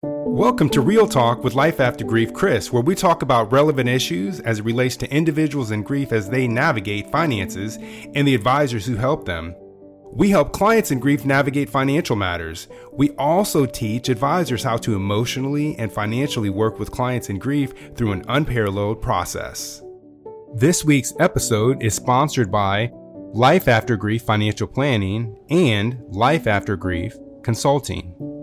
Welcome to Real Talk with Life After Grief Chris, where we talk about relevant issues as it relates to individuals in grief as they navigate finances and the advisors who help them. We help clients in grief navigate financial matters. We also teach advisors how to emotionally and financially work with clients in grief through an unparalleled process. This week's episode is sponsored by Life After Grief Financial Planning and Life After Grief Consulting.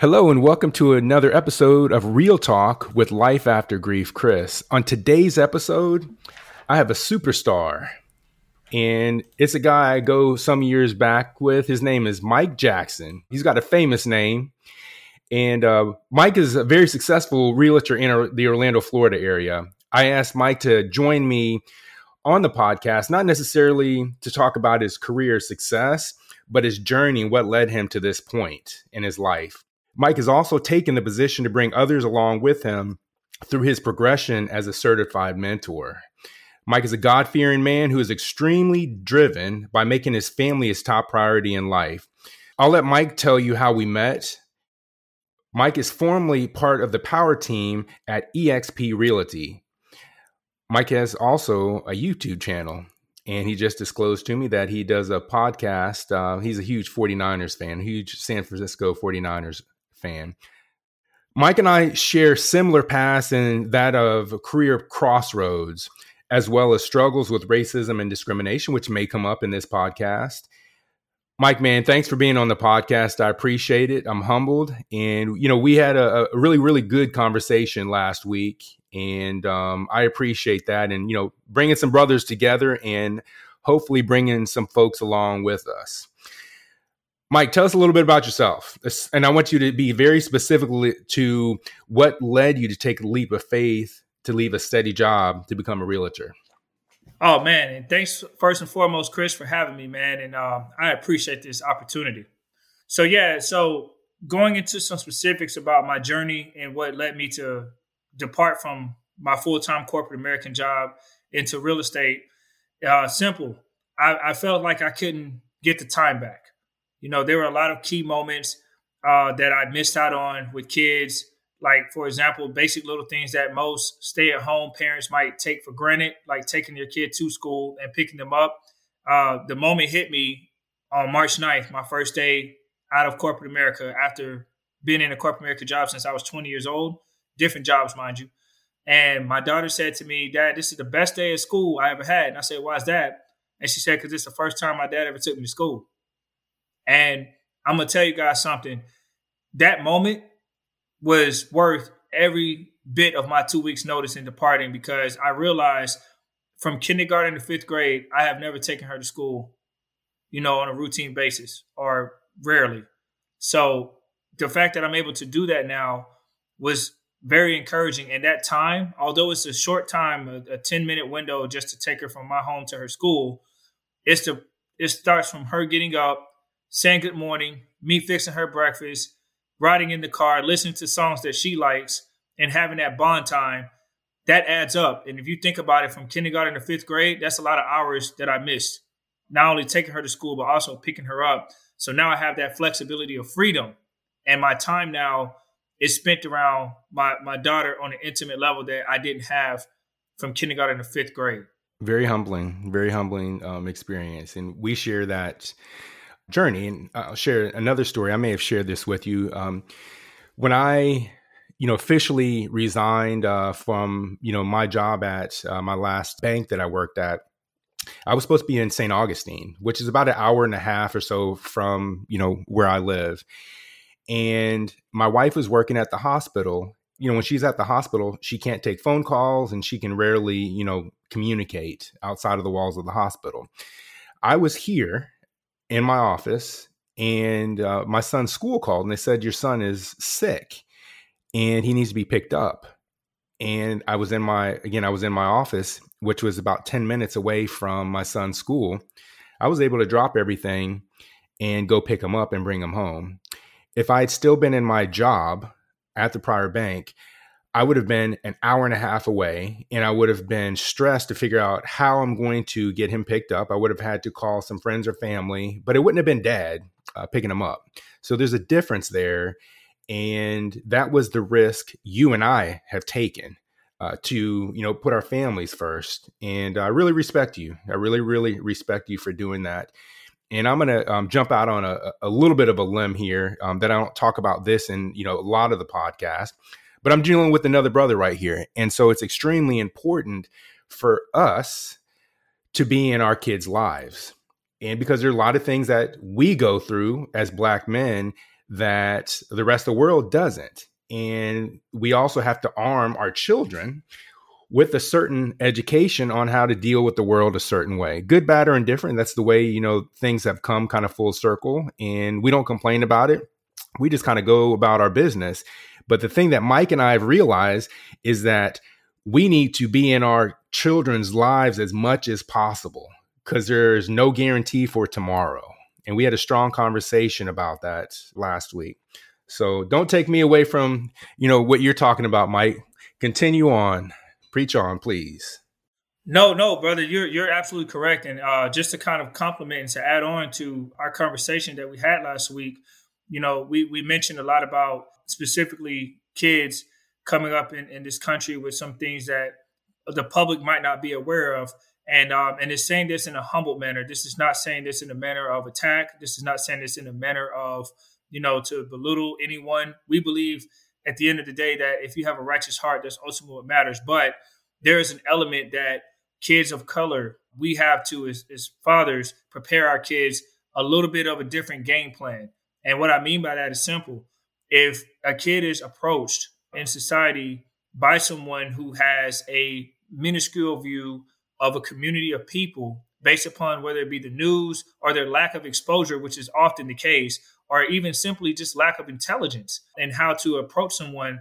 Hello, and welcome to another episode of Real Talk with Life After Grief Chris. On today's episode, I have a superstar, and it's a guy I go some years back with. His name is Mike Jackson. He's got a famous name, and uh, Mike is a very successful realtor in the Orlando, Florida area. I asked Mike to join me on the podcast, not necessarily to talk about his career success, but his journey what led him to this point in his life. Mike has also taken the position to bring others along with him through his progression as a certified mentor. Mike is a God fearing man who is extremely driven by making his family his top priority in life. I'll let Mike tell you how we met. Mike is formerly part of the power team at eXp Realty. Mike has also a YouTube channel, and he just disclosed to me that he does a podcast. Uh, he's a huge 49ers fan, huge San Francisco 49ers fan. Mike and I share similar paths in that of career crossroads, as well as struggles with racism and discrimination, which may come up in this podcast. Mike, man, thanks for being on the podcast. I appreciate it. I'm humbled. And, you know, we had a, a really, really good conversation last week. And um, I appreciate that. And, you know, bringing some brothers together and hopefully bringing some folks along with us. Mike, tell us a little bit about yourself. And I want you to be very specifically to what led you to take a leap of faith to leave a steady job to become a realtor. Oh man, and thanks first and foremost, Chris, for having me, man. And uh, I appreciate this opportunity. So yeah, so going into some specifics about my journey and what led me to depart from my full time corporate American job into real estate. Uh, simple. I, I felt like I couldn't get the time back. You know, there were a lot of key moments uh, that I missed out on with kids. Like, for example, basic little things that most stay at home parents might take for granted, like taking their kid to school and picking them up. Uh, the moment hit me on March 9th, my first day out of corporate America after being in a corporate America job since I was 20 years old, different jobs, mind you. And my daughter said to me, Dad, this is the best day of school I ever had. And I said, Why is that? And she said, Because it's the first time my dad ever took me to school. And I'm gonna tell you guys something. That moment was worth every bit of my two weeks notice in departing because I realized from kindergarten to fifth grade, I have never taken her to school, you know, on a routine basis or rarely. So the fact that I'm able to do that now was very encouraging. And that time, although it's a short time, a, a 10 minute window just to take her from my home to her school, it's the it starts from her getting up, saying good morning, me fixing her breakfast, riding in the car, listening to songs that she likes, and having that bond time, that adds up. And if you think about it from kindergarten to fifth grade, that's a lot of hours that I missed. Not only taking her to school, but also picking her up. So now I have that flexibility of freedom. And my time now is spent around my, my daughter on an intimate level that I didn't have from kindergarten to fifth grade. Very humbling, very humbling um, experience. And we share that journey. And I'll share another story. I may have shared this with you. Um, when I, you know, officially resigned uh, from, you know, my job at uh, my last bank that I worked at, I was supposed to be in St. Augustine, which is about an hour and a half or so from, you know, where I live. And my wife was working at the hospital. You know, when she's at the hospital, she can't take phone calls and she can rarely, you know, communicate outside of the walls of the hospital. I was here in my office and uh, my son's school called and they said your son is sick and he needs to be picked up. And i was in my again i was in my office which was about 10 minutes away from my son's school. I was able to drop everything and go pick him up and bring him home. If i had still been in my job at the prior bank I would have been an hour and a half away and I would have been stressed to figure out how I'm going to get him picked up. I would have had to call some friends or family, but it wouldn't have been dad. uh, picking him up. So there's a difference there. And that was the risk you and I have taken uh, to, you know, put our families first. And I really respect you. I really, really respect you for doing that. And I'm going to um, jump out on a, a, little bit of a limb here um, that I don't talk about this in, you know, a lot of the podcast, but I'm dealing with another brother right here. And so it's extremely important for us to be in our kids' lives. And because there are a lot of things that we go through as black men that the rest of the world doesn't. And we also have to arm our children with a certain education on how to deal with the world a certain way good bad or indifferent that's the way you know things have come kind of full circle and we don't complain about it we just kind of go about our business but the thing that mike and i have realized is that we need to be in our children's lives as much as possible because there's no guarantee for tomorrow. And we had a strong conversation about that last week. So don't take me away from, you know, what you're talking about, Mike. Continue on. Preach on, please. No, no, brother, you're you're absolutely correct. And uh, just to kind of compliment and to add on to our conversation that we had last week, you know, we we mentioned a lot about specifically kids coming up in, in this country with some things that the public might not be aware of. And um, and it's saying this in a humble manner. This is not saying this in a manner of attack. This is not saying this in a manner of you know to belittle anyone. We believe at the end of the day that if you have a righteous heart, that's ultimately what matters. But there is an element that kids of color we have to as, as fathers prepare our kids a little bit of a different game plan. And what I mean by that is simple. If a kid is approached in society by someone who has a minuscule view of a community of people based upon whether it be the news or their lack of exposure, which is often the case, or even simply just lack of intelligence and how to approach someone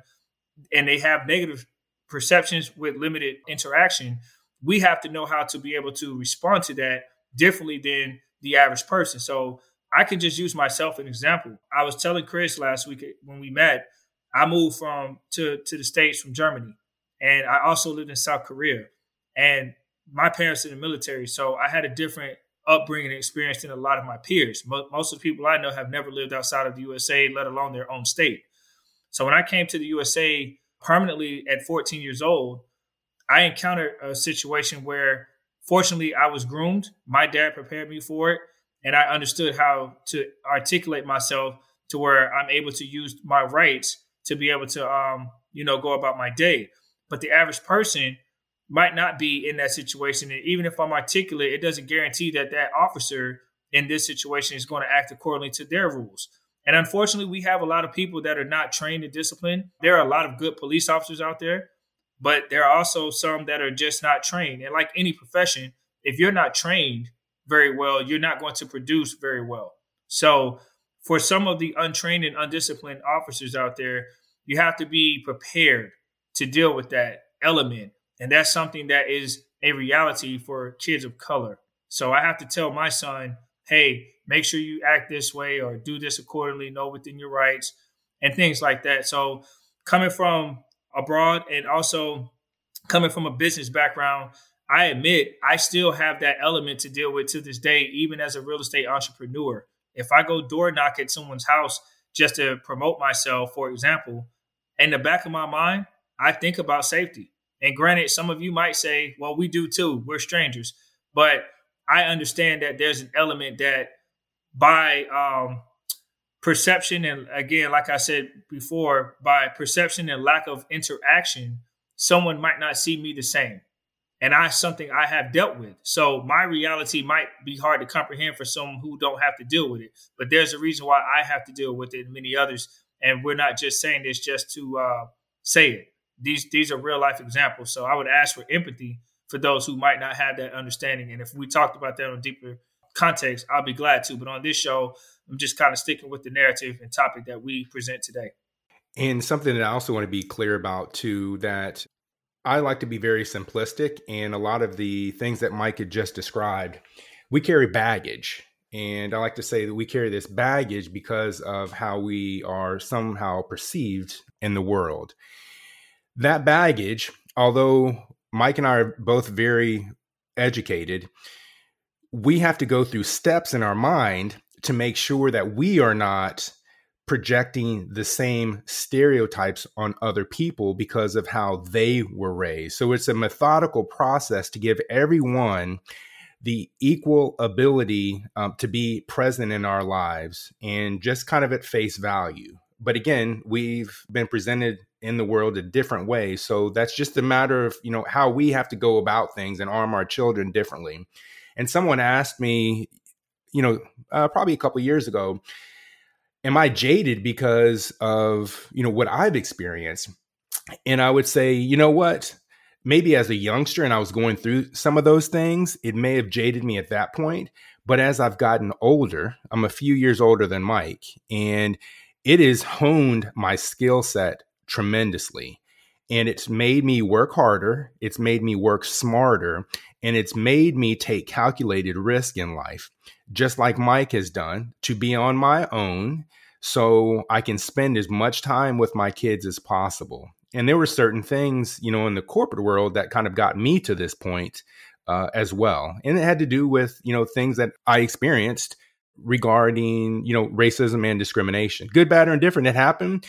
and they have negative perceptions with limited interaction, we have to know how to be able to respond to that differently than the average person. So I can just use myself an example. I was telling Chris last week eh, when we met I moved from to to the states from Germany, and I also lived in South Korea. And my parents in the military, so I had a different upbringing experience than a lot of my peers. Most of the people I know have never lived outside of the USA, let alone their own state. So when I came to the USA permanently at 14 years old, I encountered a situation where, fortunately, I was groomed. My dad prepared me for it, and I understood how to articulate myself to where I'm able to use my rights to be able to um, you know go about my day. But the average person might not be in that situation, and even if I'm articulate, it doesn't guarantee that that officer in this situation is going to act accordingly to their rules. And unfortunately, we have a lot of people that are not trained in discipline. There are a lot of good police officers out there, but there are also some that are just not trained. And like any profession, if you're not trained very well, you're not going to produce very well. So, for some of the untrained and undisciplined officers out there, you have to be prepared to deal with that element. And that's something that is a reality for kids of color. So I have to tell my son, hey, make sure you act this way or do this accordingly, know within your rights, and things like that. So coming from abroad and also coming from a business background, I admit I still have that element to deal with to this day, even as a real estate entrepreneur. If I go door knock at someone's house just to promote myself, for example, in the back of my mind, I think about safety. And granted, some of you might say, well, we do too. We're strangers. But I understand that there's an element that by um, perception, and again, like I said before, by perception and lack of interaction, someone might not see me the same. And I something I have dealt with. So my reality might be hard to comprehend for someone who don't have to deal with it. But there's a reason why I have to deal with it and many others and we're not just saying this just to uh, say it. These these are real life examples. So I would ask for empathy for those who might not have that understanding. And if we talked about that on deeper context, I'll be glad to. But on this show, I'm just kind of sticking with the narrative and topic that we present today. And something that I also want to be clear about too that I like to be very simplistic, and a lot of the things that Mike had just described, we carry baggage and I like to say that we carry this baggage because of how we are somehow perceived in the world. That baggage, although Mike and I are both very educated, we have to go through steps in our mind to make sure that we are not projecting the same stereotypes on other people because of how they were raised. So it's a methodical process to give everyone the equal ability um, to be present in our lives and just kind of at face value. But again, we've been presented in the world a different way. So that's just a matter of, you know, how we have to go about things and arm our children differently. And someone asked me, you know, uh, probably a couple years ago, am I jaded because of, you know, what I've experienced? And I would say, you know what? Maybe as a youngster and I was going through some of those things, it may have jaded me at that point. But as I've gotten older, I'm a few years older than Mike, and it has honed my skill set tremendously. And it's made me work harder, it's made me work smarter, and it's made me take calculated risk in life, just like Mike has done, to be on my own so I can spend as much time with my kids as possible. And there were certain things, you know, in the corporate world that kind of got me to this point uh, as well. And it had to do with, you know, things that I experienced regarding, you know, racism and discrimination. Good, bad, or indifferent, it happened.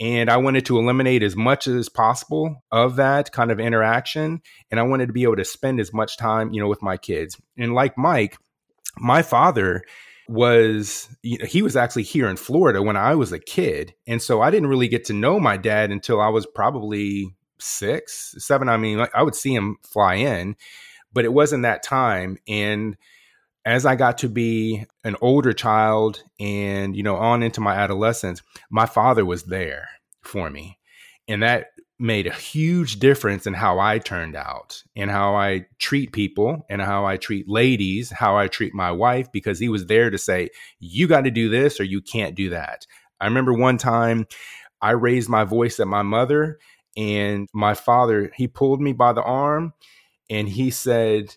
And I wanted to eliminate as much as possible of that kind of interaction. And I wanted to be able to spend as much time, you know, with my kids. And like Mike, my father was you know, he was actually here in Florida when I was a kid. And so I didn't really get to know my dad until I was probably six, seven. I mean, I would see him fly in, but it wasn't that time. And as I got to be an older child and, you know, on into my adolescence, my father was there for me. And that made a huge difference in how I turned out and how I treat people and how I treat ladies, how I treat my wife, because he was there to say, you got to do this or you can't do that. I remember one time I raised my voice at my mother and my father, he pulled me by the arm and he said,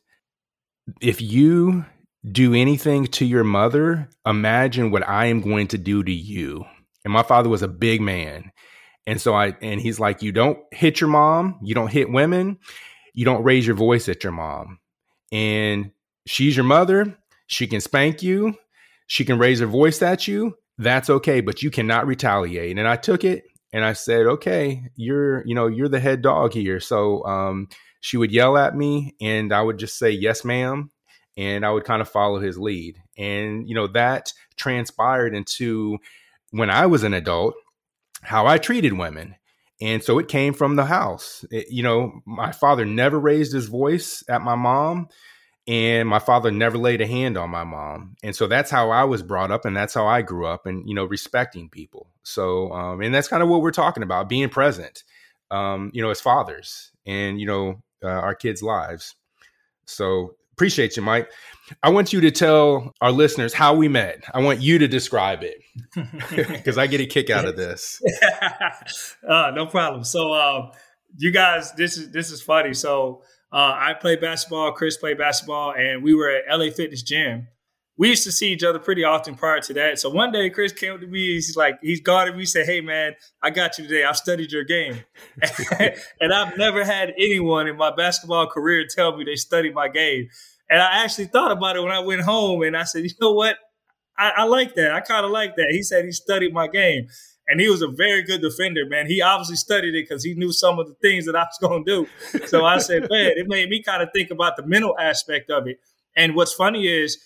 if you do anything to your mother, imagine what I am going to do to you. And my father was a big man. And so I, and he's like, you don't hit your mom, you don't hit women, you don't raise your voice at your mom. And she's your mother, she can spank you, she can raise her voice at you. That's okay, but you cannot retaliate. And I took it and I said, okay, you're, you know, you're the head dog here. So, um, she would yell at me and I would just say, yes, ma'am and I would kind of follow his lead. And, you know, that transpired into when I was an adult, how I treated women. And so it came from the house. It, you know, my father never raised his voice at my mom, and my father never laid a hand on my mom. And so that's how I was brought up, and that's how I grew up, and you know, respecting people. So, um, and that's kind of what we're talking about: being present, um, you know, as fathers, and you know, uh, our kids' lives. So Appreciate you, Mike. I want you to tell our listeners how we met. I want you to describe it because I get a kick out of this. uh, no problem. So, uh, you guys, this is this is funny. So, uh, I play basketball. Chris played basketball, and we were at LA Fitness Gym. We used to see each other pretty often prior to that. So one day, Chris came to me. He's like, he's guarded me. He said, "Hey, man, I got you today. I've studied your game, and I've never had anyone in my basketball career tell me they studied my game." And I actually thought about it when I went home and I said, you know what? I, I like that. I kind of like that. He said he studied my game. And he was a very good defender, man. He obviously studied it because he knew some of the things that I was going to do. So I said, man, it made me kind of think about the mental aspect of it. And what's funny is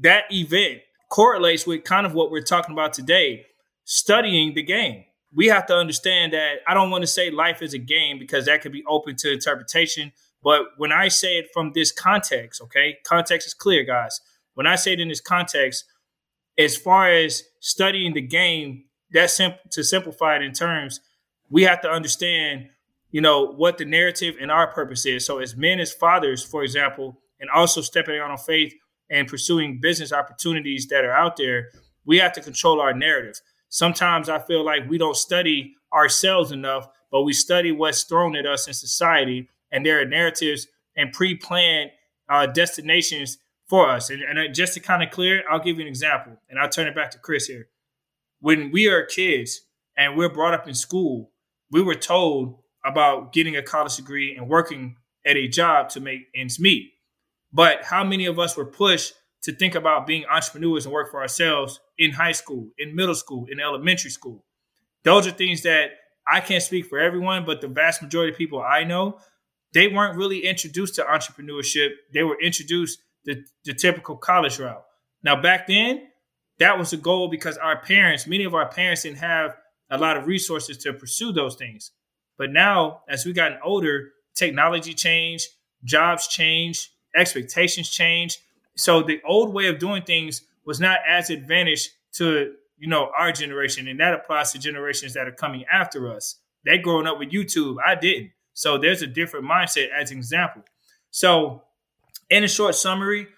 that event correlates with kind of what we're talking about today studying the game. We have to understand that I don't want to say life is a game because that could be open to interpretation. But when I say it from this context, okay, context is clear, guys. When I say it in this context, as far as studying the game, that's simple to simplify it in terms, we have to understand, you know, what the narrative and our purpose is. So as men, as fathers, for example, and also stepping out on faith and pursuing business opportunities that are out there, we have to control our narrative. Sometimes I feel like we don't study ourselves enough, but we study what's thrown at us in society and there are narratives and pre-planned uh, destinations for us. And, and just to kind of clear, I'll give you an example, and I'll turn it back to Chris here. When we are kids and we're brought up in school, we were told about getting a college degree and working at a job to make ends meet. But how many of us were pushed to think about being entrepreneurs and work for ourselves in high school, in middle school, in elementary school. Those are things that I can't speak for everyone, but the vast majority of people I know, they weren't really introduced to entrepreneurship. They were introduced the, the typical college route. Now, back then, that was a goal because our parents, many of our parents didn't have a lot of resources to pursue those things. But now, as we've gotten older, technology changed, jobs change, expectations change. So the old way of doing things was not as advantage to you know our generation, and that applies to generations that are coming after us. They growing up with YouTube, I didn't. So there's a different mindset as an example. So, in a short summary,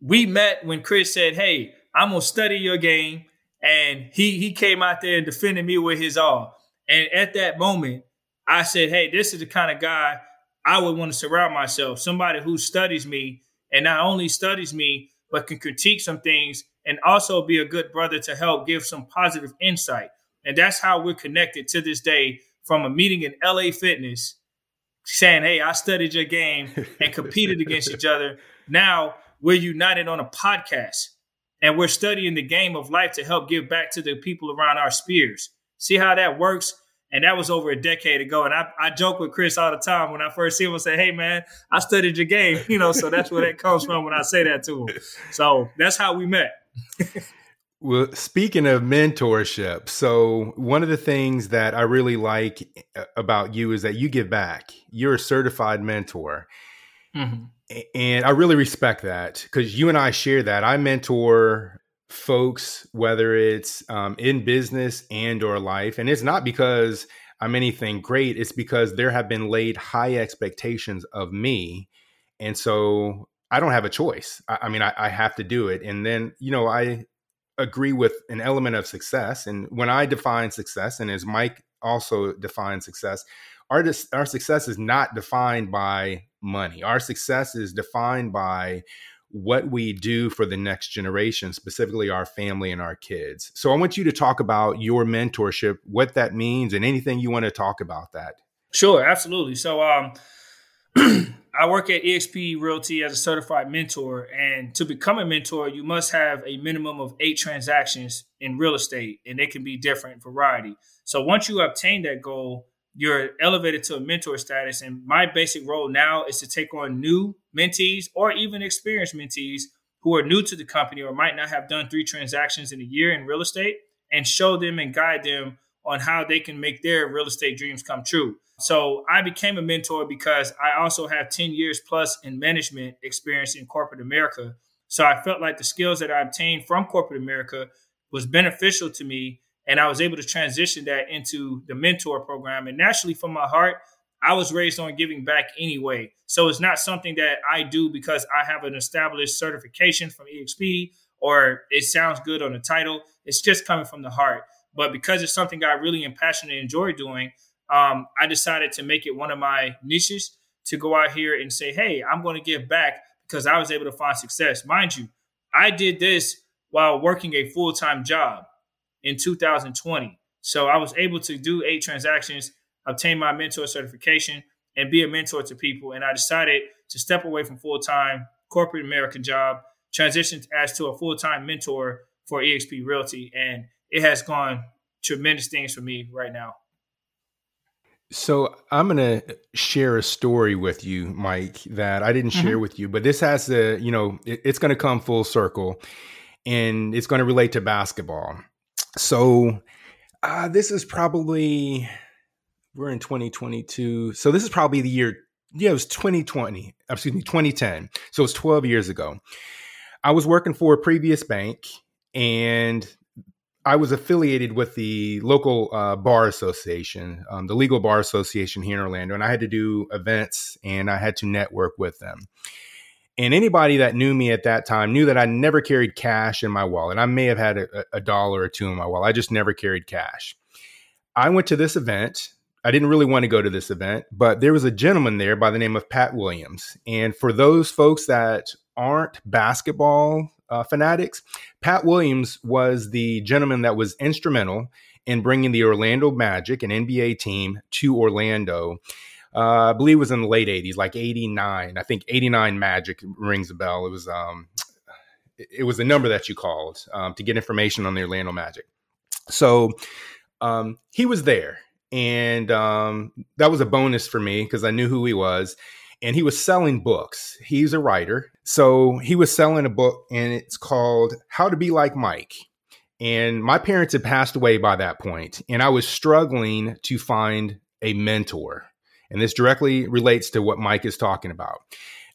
we met when Chris said, "Hey, I'm gonna study your game," and he he came out there and defended me with his all. And at that moment, I said, "Hey, this is the kind of guy I would want to surround myself. Somebody who studies me and not only studies me, but can critique some things and also be a good brother to help give some positive insight. And that's how we're connected to this day from a meeting in LA Fitness saying, Hey, I studied your game and competed against each other. Now we're united on a podcast and we're studying the game of life to help give back to the people around our spheres. See how that works? And that was over a decade ago. And I, I joke with Chris all the time when I first see him and say, Hey man, I studied your game. You know, so that's where that comes from when I say that to him. So that's how we met. well, speaking of mentorship, so one of the things that I really like uh, about you is that you give back. You're a certified mentor. Mm-hmm. And I really respect that because you and I share that. I mentor folks, whether it's um, in business and or life, and it's not because I'm anything great. It's because there have been laid high expectations of me, and so I don't have a choice. I, I mean, I, I have to do it. And then you know, I agree with an element of success. And when I define success, and as Mike also defines success, our our success is not defined by money. Our success is defined by what we do for the next generation, specifically our family and our kids. So I want you to talk about your mentorship, what that means, and anything you want to talk about that. Sure, absolutely. So um, I work at eXp Realty as a certified mentor, and to become a mentor, you must have a minimum of eight transactions in real estate, and they can be different variety. So once you obtain that goal, you're elevated to a mentor status. And my basic role now is to take on new mentees or even experienced mentees who are new to the company or might not have done three transactions in a year in real estate and show them and guide them on how they can make their real estate dreams come true. So I became a mentor because I also have 10 years plus in management experience in corporate America. So I felt like the skills that I obtained from corporate America was beneficial to me and I was able to transition that into the mentor program. And naturally, from my heart, I was raised on giving back anyway. So it's not something that I do because I have an established certification from EXP or it sounds good on the title. It's just coming from the heart. But because it's something I really am passionate and enjoy doing, um, I decided to make it one of my niches to go out here and say, hey, I'm going to give back because I was able to find success. Mind you, I did this while working a full time job in 2020. So I was able to do eight transactions, obtain my mentor certification, and be a mentor to people. And I decided to step away from full time corporate American job, transition as to a full time mentor for EXP Realty, and it has gone tremendous things for me right now. So I'm going to share a story with you, Mike, that I didn't share mm-hmm. with you, but this has to, you know, it, it's going to come full circle, and it's going to relate to basketball. So uh, this is probably we're in 2022. So this is probably the year. Yeah, it was 2020. Excuse me, 2010. So it's 12 years ago. I was working for a previous bank, and I was affiliated with the local uh, bar association, um, the legal bar association here in Orlando, and I had to do events and I had to network with them. And anybody that knew me at that time knew that I never carried cash in my wallet. I may have had a, a dollar or two in my wallet. I just never carried cash. I went to this event. I didn't really want to go to this event, but there was a gentleman there by the name of Pat Williams. And for those folks that aren't basketball uh, fanatics, Pat Williams was the gentleman that was instrumental in bringing the Orlando Magic, an NBA team, to Orlando uh, I believe it was in the late 80s, like 89. I think 89 Magic rings a bell. It was um, it was the number that you called um, to get information on the Orlando Magic. So um, he was there, and um, that was a bonus for me because I knew who he was. And he was selling books. He's a writer, so he was selling a book, and it's called "How to Be Like Mike." And my parents had passed away by that point, and I was struggling to find a mentor. And this directly relates to what Mike is talking about.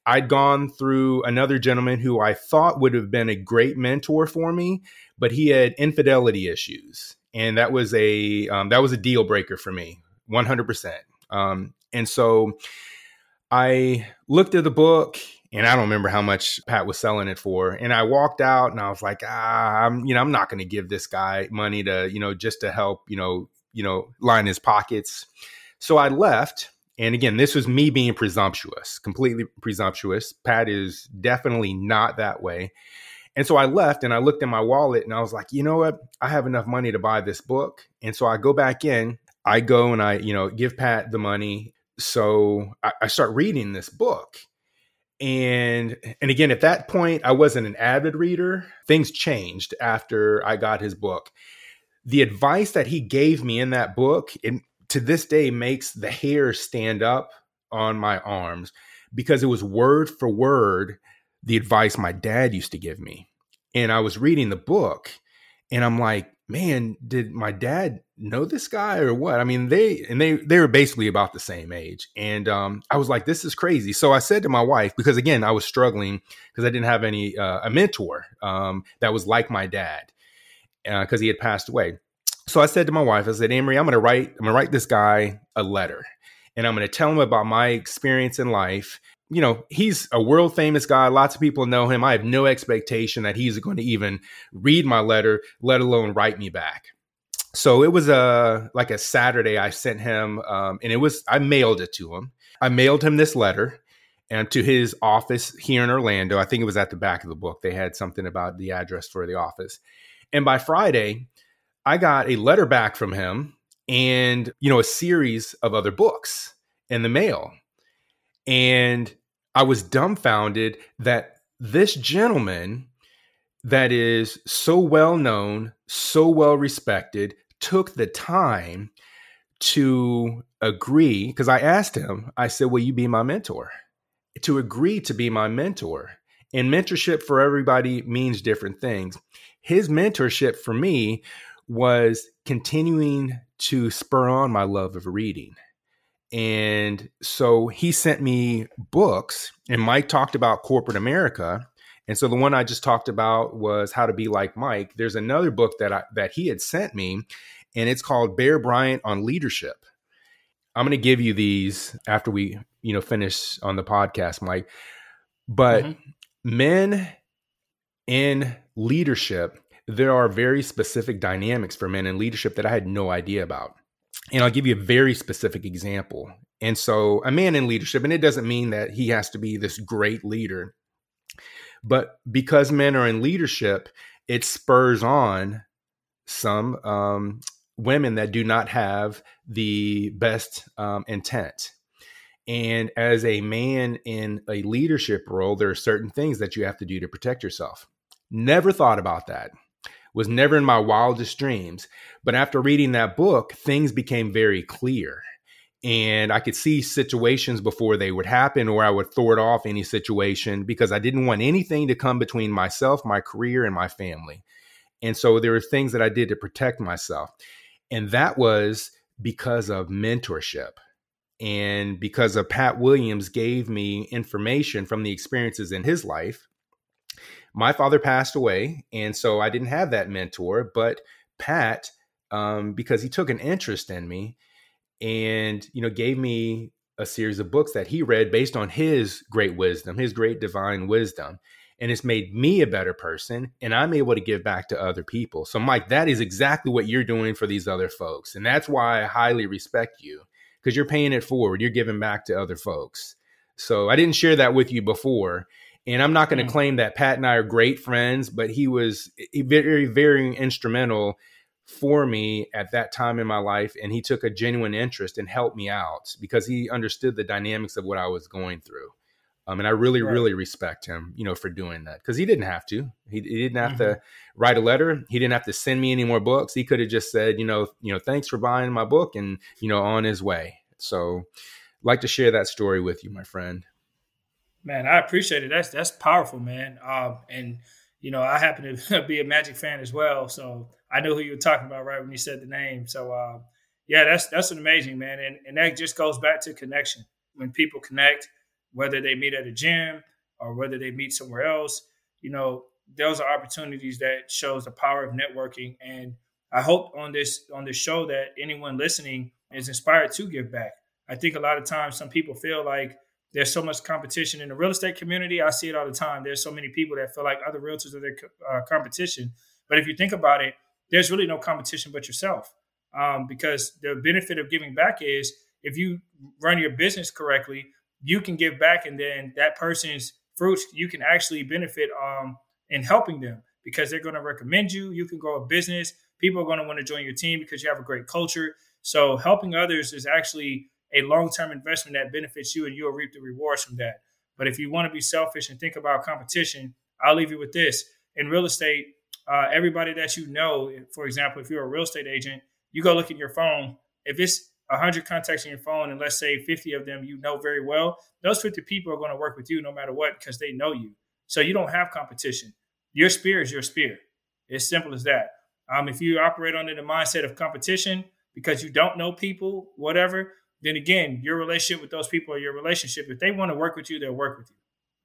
I'd gone through another gentleman who I thought would have been a great mentor for me, but he had infidelity issues, and that was a um, that was a deal breaker for me, one hundred percent. Um, and so I looked at the book, and I don't remember how much Pat was selling it for. And I walked out, and I was like, ah, I'm you know I'm not going to give this guy money to you know just to help you know you know line his pockets. So I left and again, this was me being presumptuous, completely presumptuous. Pat is definitely not that way. And so I left and I looked in my wallet and I was like, you know what? I have enough money to buy this book. And so I go back in, I go and I, you know, give Pat the money. So I, I start reading this book. And and again, at that point, I wasn't an avid reader. Things changed after I got his book. The advice that he gave me in that book, it, to this day makes the hair stand up on my arms because it was word for word the advice my dad used to give me. And I was reading the book and I'm like, man, did my dad know this guy or what? I mean, they and they they were basically about the same age. And um, I was like, this is crazy. So I said to my wife, because again, I was struggling because I didn't have any uh, a mentor um, that was like my dad because uh, he had passed away so I said to my wife, I said, Amory, I'm going to write, I'm to write this guy a letter and I'm going to tell him about my experience in life. You know, he's a world famous guy. Lots of people know him. I have no expectation that he's going to even read my letter, let alone write me back. So it was a like a Saturday. I sent him, um, and it was I mailed it to him. I mailed him this letter, and to his office here in Orlando. I think it was at the back of the book. They had something about the address for the office. And by Friday, I got a letter back from him and, you know, a series of other books in the mail. And I was dumbfounded that this gentleman that is so well known, so well respected, took the time to agree. Because I asked him, I said, Will you be my mentor? To agree to be my mentor. And mentorship for everybody means different things. His mentorship for me was continuing to spur on my love of reading. And so he sent me books, and Mike talked about corporate America. And so the one I just talked about was How to Be Like Mike. There's another book that I, that he had sent me, and it's called Bear Bryant on Leadership. I'm going to give you these after we, you know, finish on the podcast, Mike. But mm-hmm. men in leadership there are very specific dynamics for men in leadership that I had no idea about. And I'll give you a very specific example. And so, a man in leadership, and it doesn't mean that he has to be this great leader, but because men are in leadership, it spurs on some um, women that do not have the best um, intent. And as a man in a leadership role, there are certain things that you have to do to protect yourself. Never thought about that was never in my wildest dreams. But after reading that book, things became very clear. And I could see situations before they would happen, or I would thwart off any situation because I didn't want anything to come between myself, my career, and my family. And so there were things that I did to protect myself. And that was because of mentorship and because of Pat Williams gave me information from the experiences in his life my father passed away, and so I didn't have that mentor. But Pat, um, because he took an interest in me, and you know, gave me a series of books that he read based on his great wisdom, his great divine wisdom. And it's made me a better person, and I'm able to give back to other people. So, Mike, that is exactly what you're doing for these other folks. And that's why I highly respect you because you're paying it forward. You're giving back to other folks. So, I didn't share that with you before. And I'm not going to mm claim that Pat and I are great friends, but he was very, very instrumental for me at that time in my life. And he took a genuine interest and helped me out because he understood the dynamics of what I was going through. Um, and I really, right. really respect him, you know, for doing that because he didn't have to. He, he didn't have mm-hmm. to write a letter. He didn't have to send me any more books. He could have just said, you know, you know, thanks for buying my book, and you know, on his way. So, like to share that story with you, my friend. Man, I appreciate it. That's that's powerful, man. Um, and you know, I happen to be a Magic fan as well, so I know who you were talking about right when you said the name. So, uh, yeah, that's that's an amazing man, and and that just goes back to connection. When people connect, whether they meet at a gym or whether they meet somewhere else, you know, those are opportunities that shows the power of networking. And I hope on this on this show that anyone listening is inspired to give back. I think a lot of times some people feel like there's so much competition in the real estate community. I see it all the time. There's so many people that feel like other realtors are their uh, competition. But if you think about it, there's really no competition but yourself. Um, because the benefit of giving back is if you run your business correctly, you can give back and then that person's fruits you can actually benefit um, in helping them because they're going to recommend you you can grow a business people are going to want to join your team because you have a great culture so helping others is actually a long-term investment that benefits you and you'll reap the rewards from that. But if you want to be selfish and think about competition i'll leave you with this. In real estate uh, everybody that you know for example if you're a real estate agent you go look at your phone. If it's 100 contacts in your phone and let's say 50 of them you know very well those 50 people are going to work with you no matter what because they know you. So you don't have competition. Your spear is your spear. It's simple as that. Um, if you operate under the mindset of competition because you don't know people whatever then again your relationship with those people or your relationship. If they want to work with you they'll work with you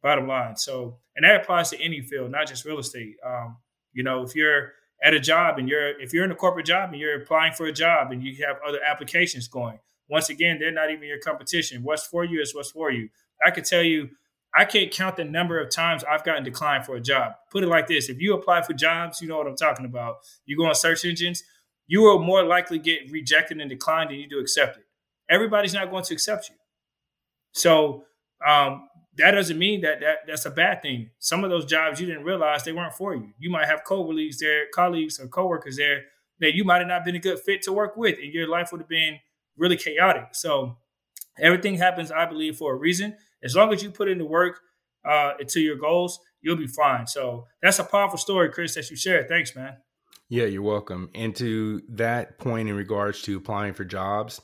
bottom line. So and that applies to any field not just real estate. Um, you know if you're at a job and you're if you're in a corporate job and you're applying for a job and you have other applications going once again they're not even your competition. What's for you is what's for you. I could tell you i can't count the number of times i've gotten declined for a job. Put it like this if you apply for jobs you know what i'm talking about. You go on search engines you will more likely get rejected and declined than you do accepted everybody's not going to accept you so um, that doesn't mean that, that that's a bad thing. Some of those jobs you didn't realize they weren't for you. You might have co-colleagues there, colleagues or coworkers there that you might have not been a good fit to work with, and your life would have been really chaotic. So everything happens, I believe, for a reason. As long as you put in the work uh, to your goals, you'll be fine. So that's a powerful story, Chris, that you shared. Thanks, man. Yeah, you're welcome. And to that point in regards to applying for jobs,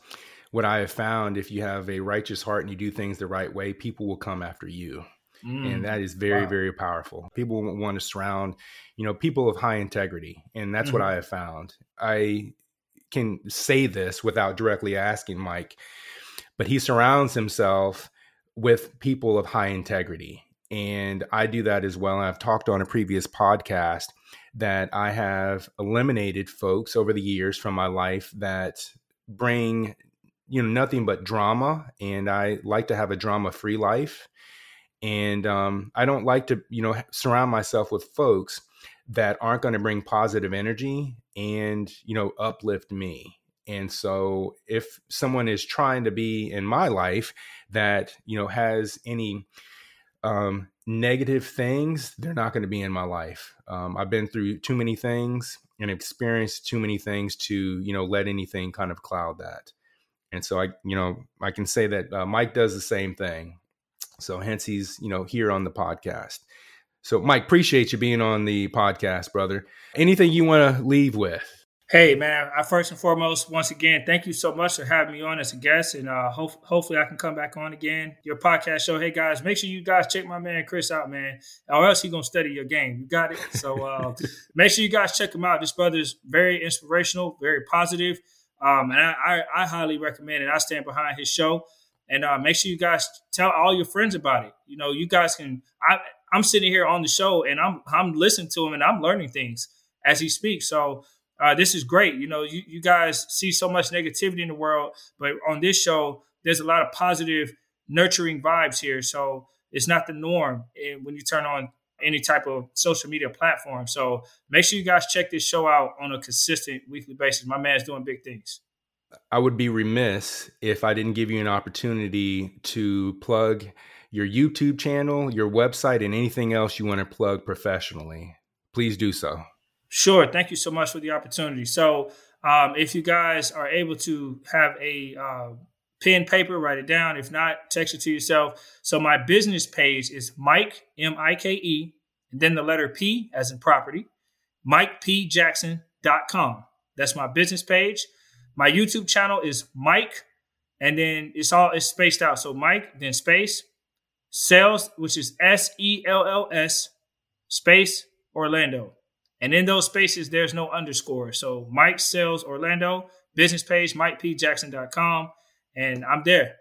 what I have found, if you have a righteous heart and you do things the right way, people will come after you. Mm. And that is very, wow. very powerful. People want to surround, you know, people of high integrity. And that's mm what mm-hmm. I have found. I can say this without directly asking Mike, but he surrounds himself with people of high integrity. And I do that as well. I've talked on a previous podcast that I have eliminated folks over the years from my life that bring you know nothing but drama and i like to have a drama free life and um, i don't like to you know surround myself with folks that aren't going to bring positive energy and you know uplift me and so if someone is trying to be in my life that you know has any um, negative things they're not going to be in my life. Um, i've been through too many things and experienced too many things to you know let anything kind of cloud that and so I, you know, I can say that uh, Mike does the same thing. So hence he's, you know, here on the podcast. So Mike, appreciate you being on the podcast, brother. Anything you want to leave with? Hey man, I first and foremost, once again, thank you so much for having me on as a guest, and uh, ho- hopefully I can come back on again. Your podcast show. Hey guys, make sure you guys check my man Chris out, man, or else he gonna study your game. You got it. So uh, make sure you guys check him out. This brother's very inspirational, very positive. Um, and I, I, I, highly recommend it. I stand behind his show. And uh, make sure you guys tell all your friends about it. You know, you guys can. I, I'm sitting here on the show and I'm I'm listening to him and I'm learning things as he speaks. So uh, this is great. You know, you, you guys see so much negativity in the world, but on this show, there's a lot of positive, nurturing vibes here. So it's not the norm. When you turn on any type of social media platform. So make sure you guys check this show out on a consistent weekly basis. My man's doing big things. I would be remiss if I didn't give you an opportunity to plug your YouTube channel, your website, and anything else you want to plug professionally. Please do so. Sure. Thank you so much for the opportunity. So, um, if you guys are able to have a uh, pen, paper, write it down. If not, text it to yourself. So my business page is Mike, M I K E, and then the letter P as in property, MikePJackson.com. That's my business page. My YouTube channel is Mike, and then it's all it's spaced out. So Mike, then space, sells, which is S E L L S, space, Orlando. And in those spaces, there's no underscore. So Mike Sells Orlando, business page, MikePJackson.com, and I'm there.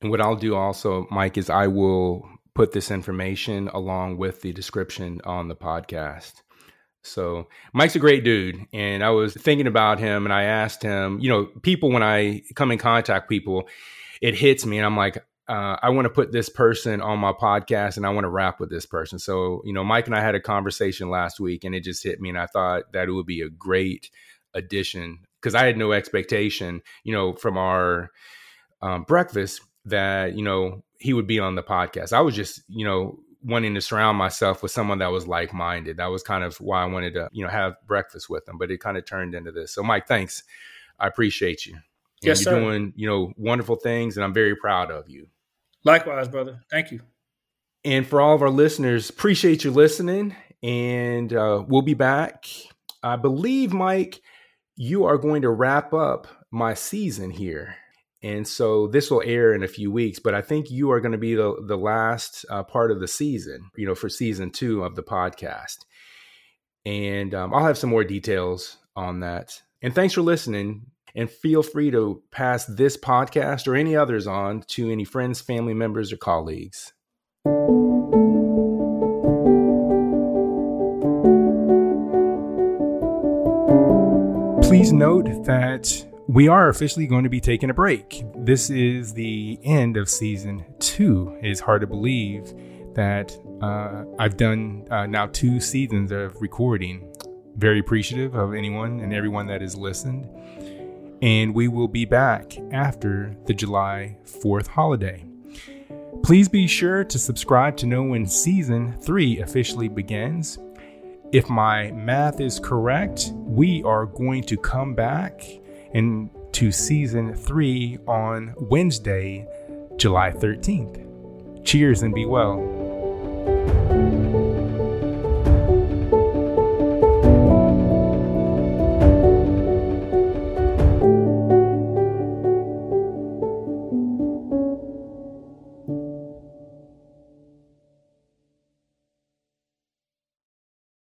And what I'll do also, Mike, is I will put this information along with the description on the podcast. So Mike's a great dude. And I was thinking about him and I asked him, you know, people, when I come in contact people, it hits me and I'm like, uh, I want to put this person on my podcast and I want to rap with this person. So, you know, Mike and I had a conversation last week and it just hit me. And I thought that it would be a great addition because I had no expectation, you know, from our um, breakfast that, you know, he would be on the podcast. I was just, you know, wanting to surround myself with someone that was like minded. That was kind of why I wanted to, you know, have breakfast with him. But it kind of turned into this. So, Mike, thanks. I appreciate you. And yes, you're sir. doing, you know, wonderful things, and I'm very proud of you. Likewise, brother. Thank you. And for all of our listeners, appreciate you listening. And uh, we'll be back. I believe, Mike, you are going to wrap up my season here. And so this will air in a few weeks, but I think you are going to be the, the last uh, part of the season, you know, for season two of the podcast. And um, I'll have some more details on that. And thanks for listening. And feel free to pass this podcast or any others on to any friends, family members, or colleagues. Please note that we are officially going to be taking a break. This is the end of season two. It is hard to believe that uh, I've done uh, now two seasons of recording. Very appreciative of anyone and everyone that has listened. And we will be back after the July 4th holiday. Please be sure to subscribe to know when season three officially begins. If my math is correct, we are going to come back into season three on Wednesday, July 13th. Cheers and be well.